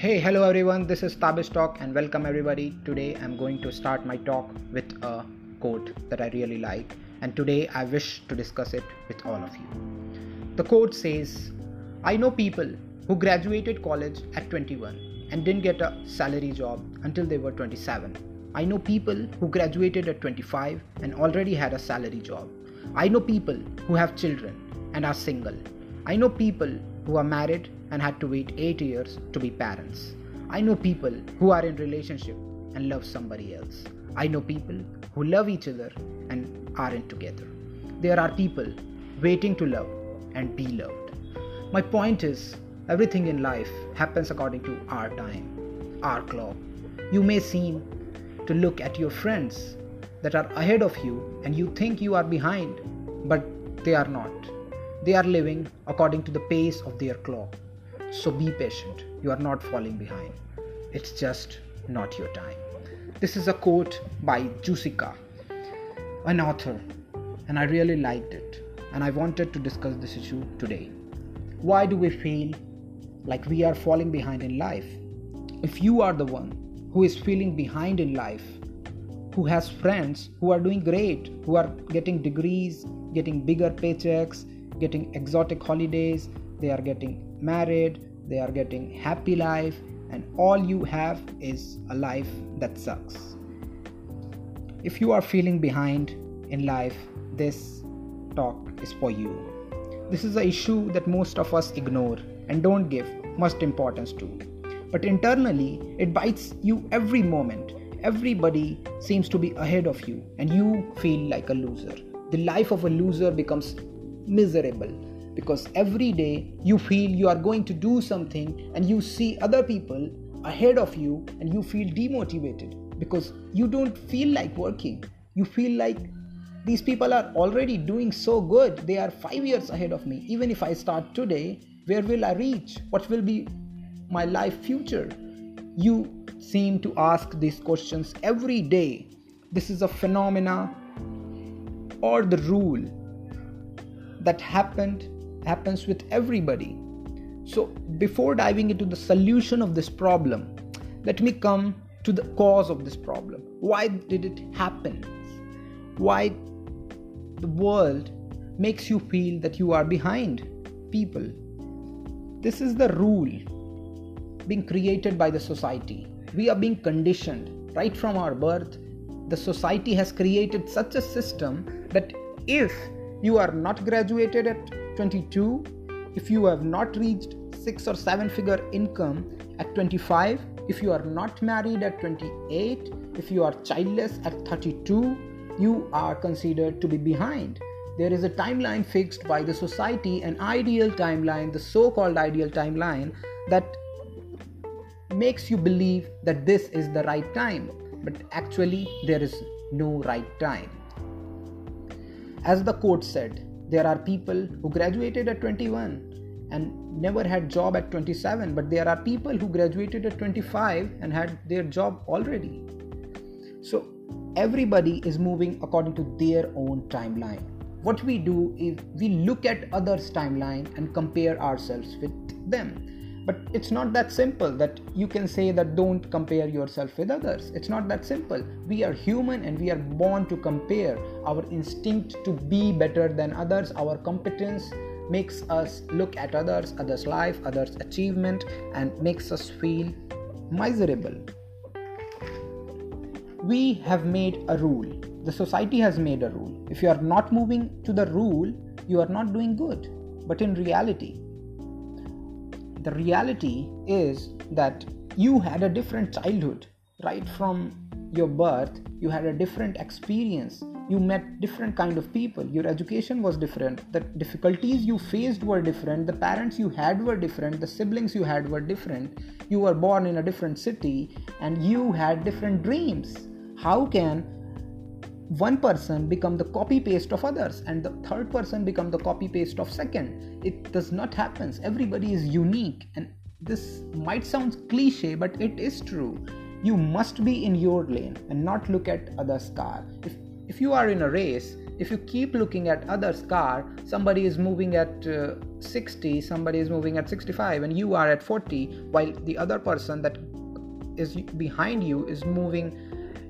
Hey, hello everyone. This is Tabish Talk and welcome everybody. Today I'm going to start my talk with a quote that I really like, and today I wish to discuss it with all of you. The quote says, I know people who graduated college at 21 and didn't get a salary job until they were 27. I know people who graduated at 25 and already had a salary job. I know people who have children and are single. I know people who are married and had to wait 8 years to be parents. I know people who are in relationship and love somebody else. I know people who love each other and aren't together. There are people waiting to love and be loved. My point is everything in life happens according to our time, our clock. You may seem to look at your friends that are ahead of you and you think you are behind, but they are not. They are living according to the pace of their clock. So be patient. You are not falling behind. It's just not your time. This is a quote by Jusika, an author, and I really liked it. And I wanted to discuss this issue today. Why do we feel like we are falling behind in life? If you are the one who is feeling behind in life, who has friends who are doing great, who are getting degrees, getting bigger paychecks, getting exotic holidays, they are getting married, they are getting happy life, and all you have is a life that sucks. If you are feeling behind in life, this talk is for you. This is an issue that most of us ignore and don't give much importance to. But internally, it bites you every moment. Everybody seems to be ahead of you, and you feel like a loser. The life of a loser becomes miserable because every day you feel you are going to do something and you see other people ahead of you and you feel demotivated because you don't feel like working. You feel like these people are already doing so good. They are five years ahead of me. Even if I start today, where will I reach? What will be my life future? You seem to ask these questions every day. This is a phenomena or the rule that happened happens with everybody. So before diving into the solution of this problem, let me come to the cause of this problem. Why did it happen? Why the world makes you feel that you are behind people? This is the rule being created by the society. We are being conditioned right from our birth. The society has created such a system that if you are not graduated at 22, if you have not reached six or seven figure income at 25, if you are not married at 28, if you are childless at 32, you are considered to be behind. There is a timeline fixed by the society, an ideal timeline, the so called ideal timeline, that makes you believe that this is the right time. But actually, there is no right time. As the quote said, there are people who graduated at 21 and never had job at 27 but there are people who graduated at 25 and had their job already. So everybody is moving according to their own timeline. What we do is we look at others timeline and compare ourselves with them but it's not that simple that you can say that don't compare yourself with others. It's not that simple. We are human and we are born to compare. Our instinct to be better than others our competence makes us look at others others life others achievement and makes us feel miserable. We have made a rule. The society has made a rule. If you are not moving to the rule you are not doing good. But in reality the reality is that you had a different childhood right from your birth you had a different experience you met different kind of people your education was different the difficulties you faced were different the parents you had were different the siblings you had were different you were born in a different city and you had different dreams. How can one person become the copy paste of others and the third person become the copy paste of second. It does not happen. Everybody is unique and this might sound cliche but it is true. You must be in your lane and not look at others car. If if you are in a race if you keep looking at others car somebody is moving at uh, 60 somebody is moving at 65 and you are at 40 while the other person that is behind you is moving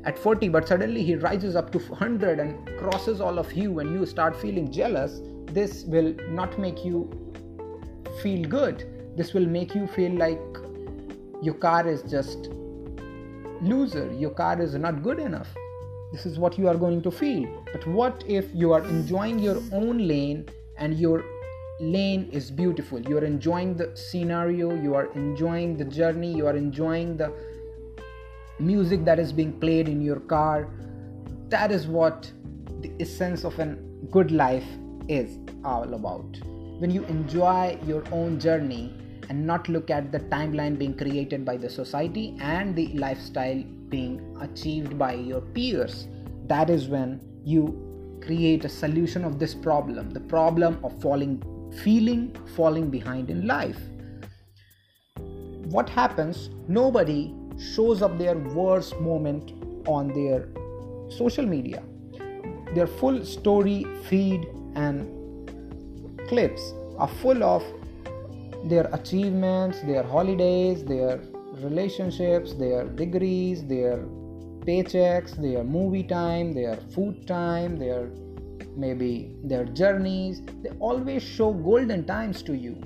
at 40 but suddenly he rises up to 100 and crosses all of you and you start feeling jealous. This will not make you feel good. This will make you feel like your car is just loser. Your car is not good enough. This is what you are going to feel. But what if you are enjoying your own lane and your lane is beautiful? You are enjoying the scenario. You are enjoying the journey. You are enjoying the music that is being played in your car that is what the essence of a good life is all about. When you enjoy your own journey and not look at the timeline being created by the society and the lifestyle being achieved by your peers that is when you create a solution of this problem the problem of falling feeling falling behind in life. What happens? Nobody shows up their worst moment on their social media their full story feed and clips are full of their achievements, their holidays, their relationships, their degrees, their paychecks, their movie time, their food time, their maybe their journeys. They always show golden times to you.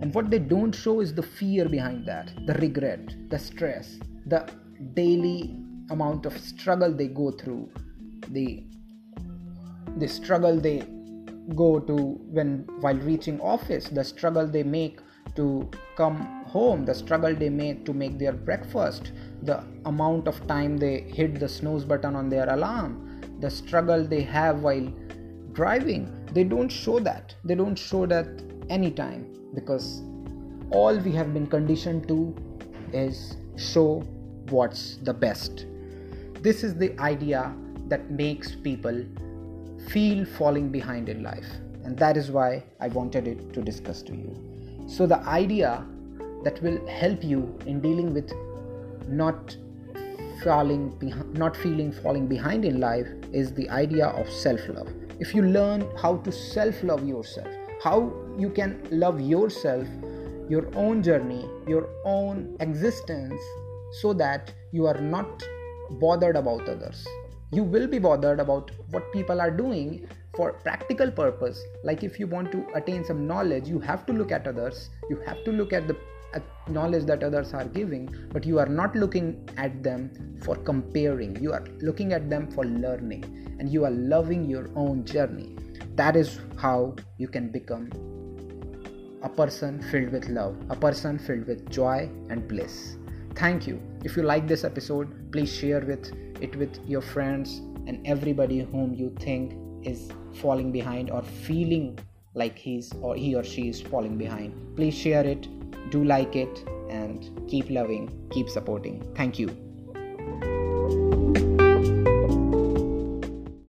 And what they don't show is the fear behind that, the regret, the stress, the daily amount of struggle they go through, the the struggle they go to when while reaching office the struggle they make to come home the struggle they make to make their breakfast the amount of time they hit the snooze button on their alarm the struggle they have while driving. They don't show that. They don't show that anytime because all we have been conditioned to is show what's the best. This is the idea that makes people feel falling behind in life and that is why i wanted it to discuss to you. So the idea that will help you in dealing with not falling behind, not feeling falling behind in life is the idea of self love if you learn how to self love yourself how you can love yourself your own journey your own existence so that you are not bothered about others. You will be bothered about what people are doing for practical purpose. Like if you want to attain some knowledge you have to look at others. You have to look at the knowledge that others are giving but you are not looking at them for comparing. You are looking at them for learning and you are loving your own journey. That is how you can become a person filled with love a person filled with joy and bliss. Thank you. If you like this episode please share with it with your friends and everybody whom you think is falling behind or feeling like he's or he or she is falling behind. Please share it do like it and keep loving keep supporting. Thank you